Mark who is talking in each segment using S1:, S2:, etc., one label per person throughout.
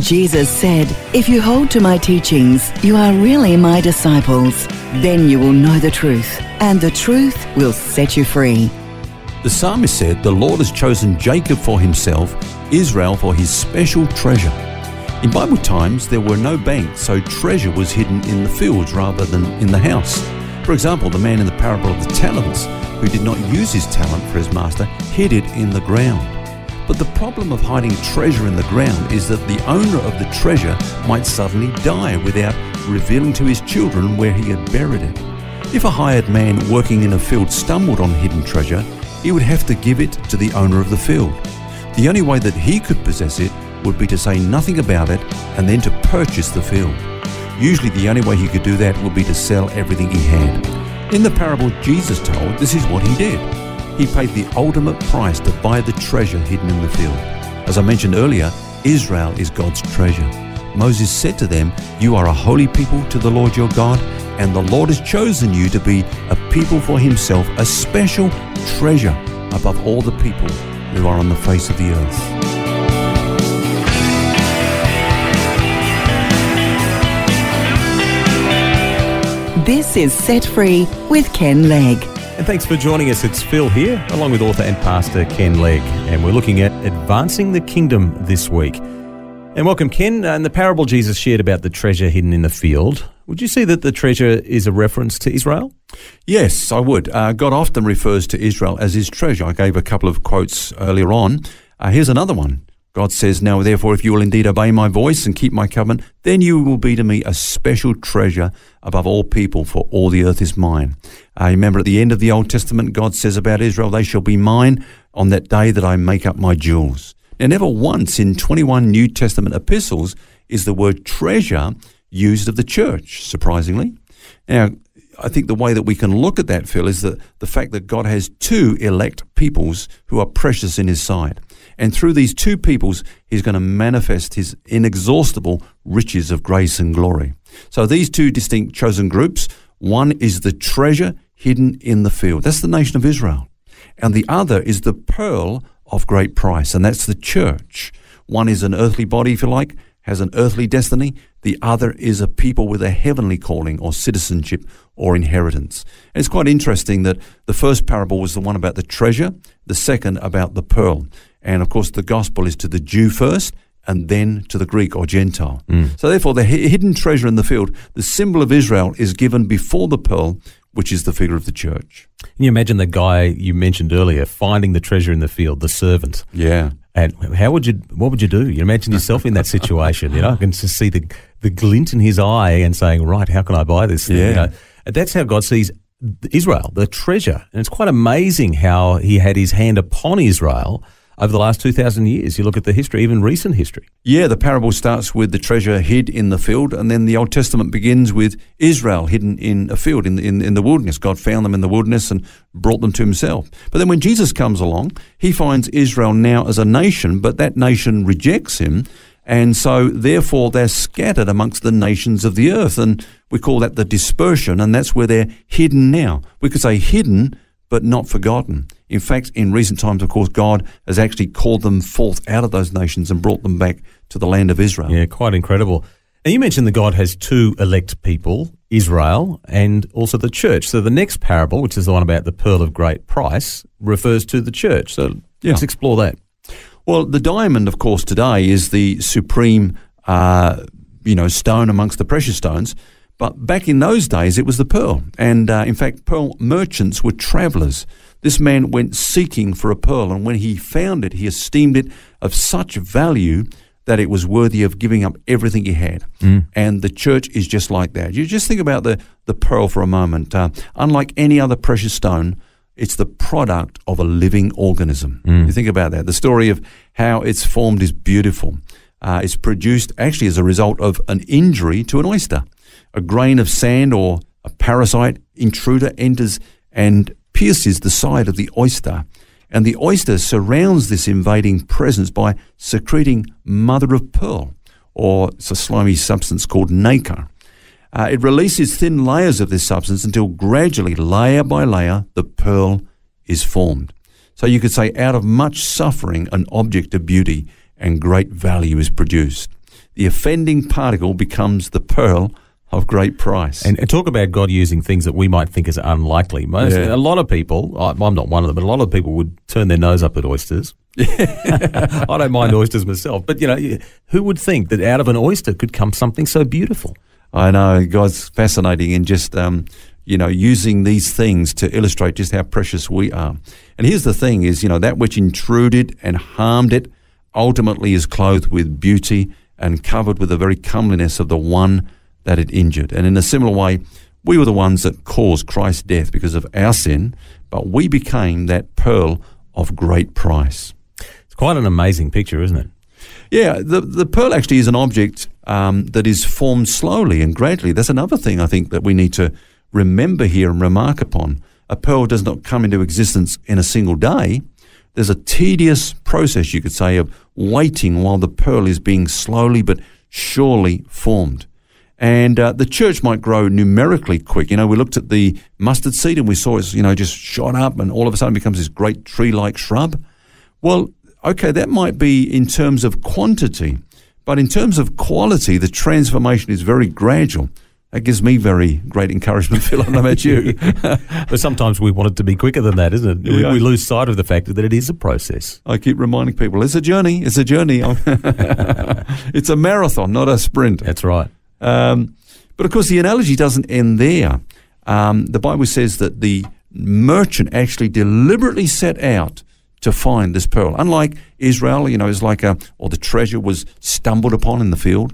S1: Jesus said, If you hold to my teachings, you are really my disciples. Then you will know the truth, and the truth will set you free.
S2: The psalmist said, The Lord has chosen Jacob for himself, Israel for his special treasure. In Bible times, there were no banks, so treasure was hidden in the fields rather than in the house. For example, the man in the parable of the talents, who did not use his talent for his master, hid it in the ground. But the problem of hiding treasure in the ground is that the owner of the treasure might suddenly die without revealing to his children where he had buried it. If a hired man working in a field stumbled on hidden treasure, he would have to give it to the owner of the field. The only way that he could possess it would be to say nothing about it and then to purchase the field. Usually, the only way he could do that would be to sell everything he had. In the parable Jesus told, this is what he did. He paid the ultimate price to buy the treasure hidden in the field. As I mentioned earlier, Israel is God's treasure. Moses said to them, You are a holy people to the Lord your God, and the Lord has chosen you to be a people for himself, a special treasure above all the people who are on the face of the earth.
S1: This is Set Free with Ken Legg.
S3: And thanks for joining us. It's Phil here, along with author and pastor Ken Legg, and we're looking at advancing the kingdom this week. And welcome, Ken. And the parable Jesus shared about the treasure hidden in the field, would you see that the treasure is a reference to Israel?
S2: Yes, I would. Uh, God often refers to Israel as his treasure. I gave a couple of quotes earlier on. Uh, here's another one. God says, Now therefore, if you will indeed obey my voice and keep my covenant, then you will be to me a special treasure above all people, for all the earth is mine. Uh, remember at the end of the Old Testament, God says about Israel, They shall be mine on that day that I make up my jewels. Now, never once in 21 New Testament epistles is the word treasure used of the church, surprisingly. Now, I think the way that we can look at that, Phil, is that the fact that God has two elect peoples who are precious in his sight. And through these two peoples, he's going to manifest his inexhaustible riches of grace and glory. So these two distinct chosen groups, one is the treasure hidden in the field. That's the nation of Israel. And the other is the pearl of great price, and that's the church. One is an earthly body, if you like, has an earthly destiny. The other is a people with a heavenly calling or citizenship or inheritance. And it's quite interesting that the first parable was the one about the treasure, the second about the pearl. And of course, the gospel is to the Jew first and then to the Greek or Gentile. Mm. So, therefore, the hidden treasure in the field, the symbol of Israel, is given before the pearl, which is the figure of the church.
S3: Can you imagine the guy you mentioned earlier finding the treasure in the field, the servant?
S2: Yeah.
S3: And how would you? What would you do? You imagine yourself in that situation. You know, I can just see the the glint in his eye and saying, "Right, how can I buy this?" Thing?
S2: Yeah.
S3: You know, that's how God sees Israel, the treasure, and it's quite amazing how He had His hand upon Israel over the last 2,000 years. You look at the history, even recent history.
S2: Yeah, the parable starts with the treasure hid in the field, and then the Old Testament begins with Israel hidden in a field, in, in, in the wilderness. God found them in the wilderness and brought them to himself. But then when Jesus comes along, he finds Israel now as a nation, but that nation rejects him. And so, therefore, they're scattered amongst the nations of the earth. And we call that the dispersion, and that's where they're hidden now. We could say hidden, but not forgotten. In fact, in recent times, of course, God has actually called them forth out of those nations and brought them back to the land of Israel.
S3: Yeah, quite incredible. And you mentioned that God has two elect people, Israel and also the church. So the next parable, which is the one about the pearl of great price, refers to the church. So
S2: Yeah.
S3: let's explore that.
S2: Well, the diamond, of course, today is the supreme, uh, you know, stone amongst the precious stones. But back in those days, it was the pearl. And uh, in fact, pearl merchants were travelers. This man went seeking for a pearl, and when he found it, he esteemed it of such value that it was worthy of giving up everything he had. And the church is just like that. You just think about the, the pearl for a moment. Uh, unlike any other precious stone, it's the product of a living organism. You think about that. The story of how it's formed is beautiful. uh, is produced actually as a result of an injury to an oyster. A grain of sand or a parasite intruder enters and pierces the side of the oyster. And the oyster surrounds this invading presence by secreting mother of pearl, or it's a slimy substance called nacre. Uh, it releases thin layers of this substance until gradually, layer by layer, the pearl is formed. So you could say, out of much suffering, an object of beauty and great value is produced. The offending particle becomes the pearl of great price.
S3: And, and, talk about God using things that we might think is unlikely. Most, yeah. A lot of people, I'm not one of them, but a lot of people would turn their nose up at oysters. I don't mind oysters myself, but you know, who would think that out of an oyster could come something so beautiful?
S2: I know God's fascinating in just um, you know using these things to illustrate just how precious we are. And here's the thing: is you know that which intruded and harmed it ultimately is clothed with beauty and covered with the very comeliness of the one that it injured. And in a similar way, we were the ones that caused Christ's death because of our sin, but we became that pearl of great price.
S3: It's quite an amazing picture, isn't it?
S2: Yeah, the, the pearl actually is an object um, that is formed slowly and gradually. That's another thing I think that we need to remember here and remark upon. A pearl does not come into existence in a single day. There's a tedious process, you could say, of waiting while the pearl is being slowly but surely formed. And uh, the church might grow numerically quick. You know, we looked at the mustard seed and we saw it, you know, just shot up and all of a sudden becomes this great tree like shrub. Well, okay, that might be in terms of quantity. But in terms of quality, the transformation is very gradual. That gives me very great encouragement, Phil. I don't know about you.
S3: but sometimes we want it to be quicker than that, isn't it? Yeah. We, we, lose sight of the fact that it is a process.
S2: I keep reminding people it's a journey. It's a journey. it's a marathon, not a sprint.
S3: That's right.
S2: Um, but of course, the analogy doesn't end there. Um, the Bible says that the merchant actually deliberately set out to find this pearl. Unlike Israel, you know, it's like a, or the treasure was stumbled upon in the field.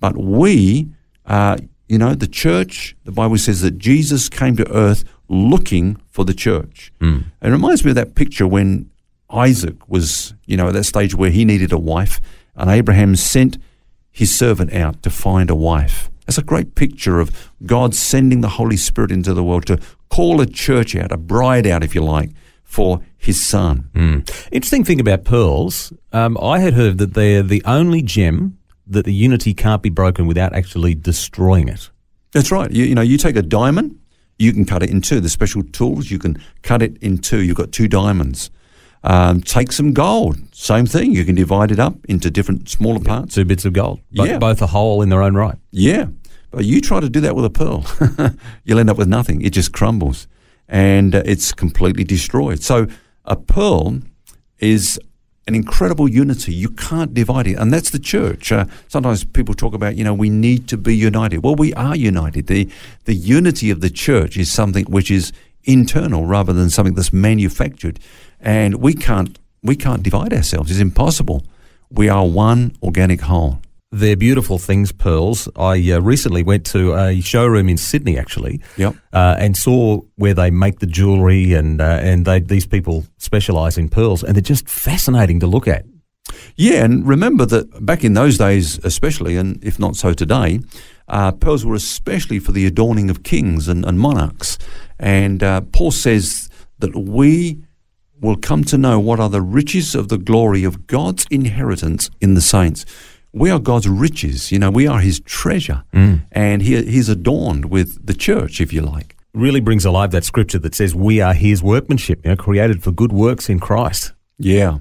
S2: But we, uh, you know, the church, the Bible says that Jesus came to earth looking for the church. Mm. It reminds me of that picture when Isaac was, you know, at that stage where he needed a wife, and Abraham sent his servant out to find a wife. That's a great picture of God sending the Holy Spirit into the world to call a church out, a bride out, if you like, for his son.
S3: Mm. Interesting thing about pearls, um, I had heard that they're the only gem that the unity can't be broken without actually destroying it.
S2: That's right. You, you know, you take a diamond, you can cut it in two. The special tools, you can cut it in two. You've got two diamonds. Um, take some gold. Same thing. You can divide it up into different smaller parts.
S3: Two bits of gold. yeah. Both a whole in their own right.
S2: Yeah. But you try to do that with a pearl, you'll end up with nothing. It just crumbles and uh, it's completely destroyed. So a pearl is an incredible unity. You can't divide it, and that's the church. Uh, sometimes people talk about, you know, we need to be united. Well, we are united. the The unity of the church is something which is internal rather than something that's manufactured, and we can't we can't divide ourselves. It's impossible. We are one organic whole.
S3: They're beautiful things, pearls. I uh, recently went to a showroom in Sydney, actually,
S2: yep.
S3: Uh, and saw where they make the jewellery, and uh, and they, these people specialise in pearls, and they're just fascinating to look at.
S2: Yeah, and remember that back in those days, especially, and if not so today, uh, pearls were especially for the adorning of kings and, and monarchs. And uh, Paul says that we will come to know what are the riches of the glory of God's inheritance in the saints we are God's riches. You know, we are His treasure, mm. and he, He's adorned with the church, if you like.
S3: Really brings alive that scripture that says we are His workmanship, you know, created for good works in Christ.
S2: Yeah.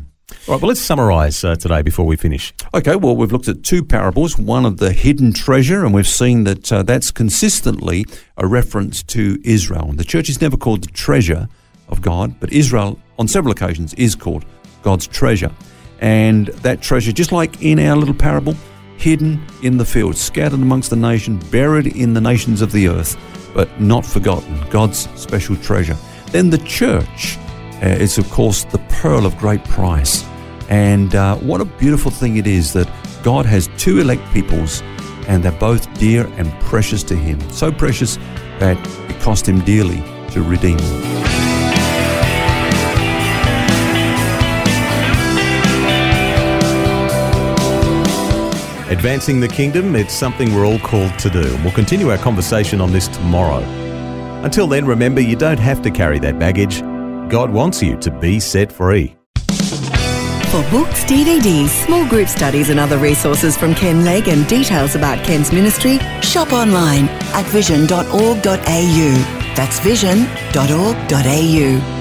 S3: All right, well, let's summarize uh, today before we finish.
S2: Okay, well, we've looked at two parables one of the hidden treasure, and we've seen that uh, that's consistently a reference to Israel. And The church is never called the treasure of God, but Israel, on several occasions, is called God's treasure. And that treasure, just like in our little parable, hidden in the field, scattered amongst the nation, buried in the nations of the earth, but not forgotten, God's special treasure. Then the church uh, is, of course, the pearl of great price. And uh, what a beautiful thing it is that God has two elect peoples, and they're both dear and precious to Him. So precious that it cost Him dearly to redeem them.
S3: Advancing the kingdom, it's something we're all called to do, we'll continue our conversation on this tomorrow. Until then, remember you don't have to carry that baggage. God wants you to be set free.
S1: For books, DVDs, small group studies, and other resources from Ken Legg and details about Ken's ministry, shop online at vision.org.au. That's vision.org.au.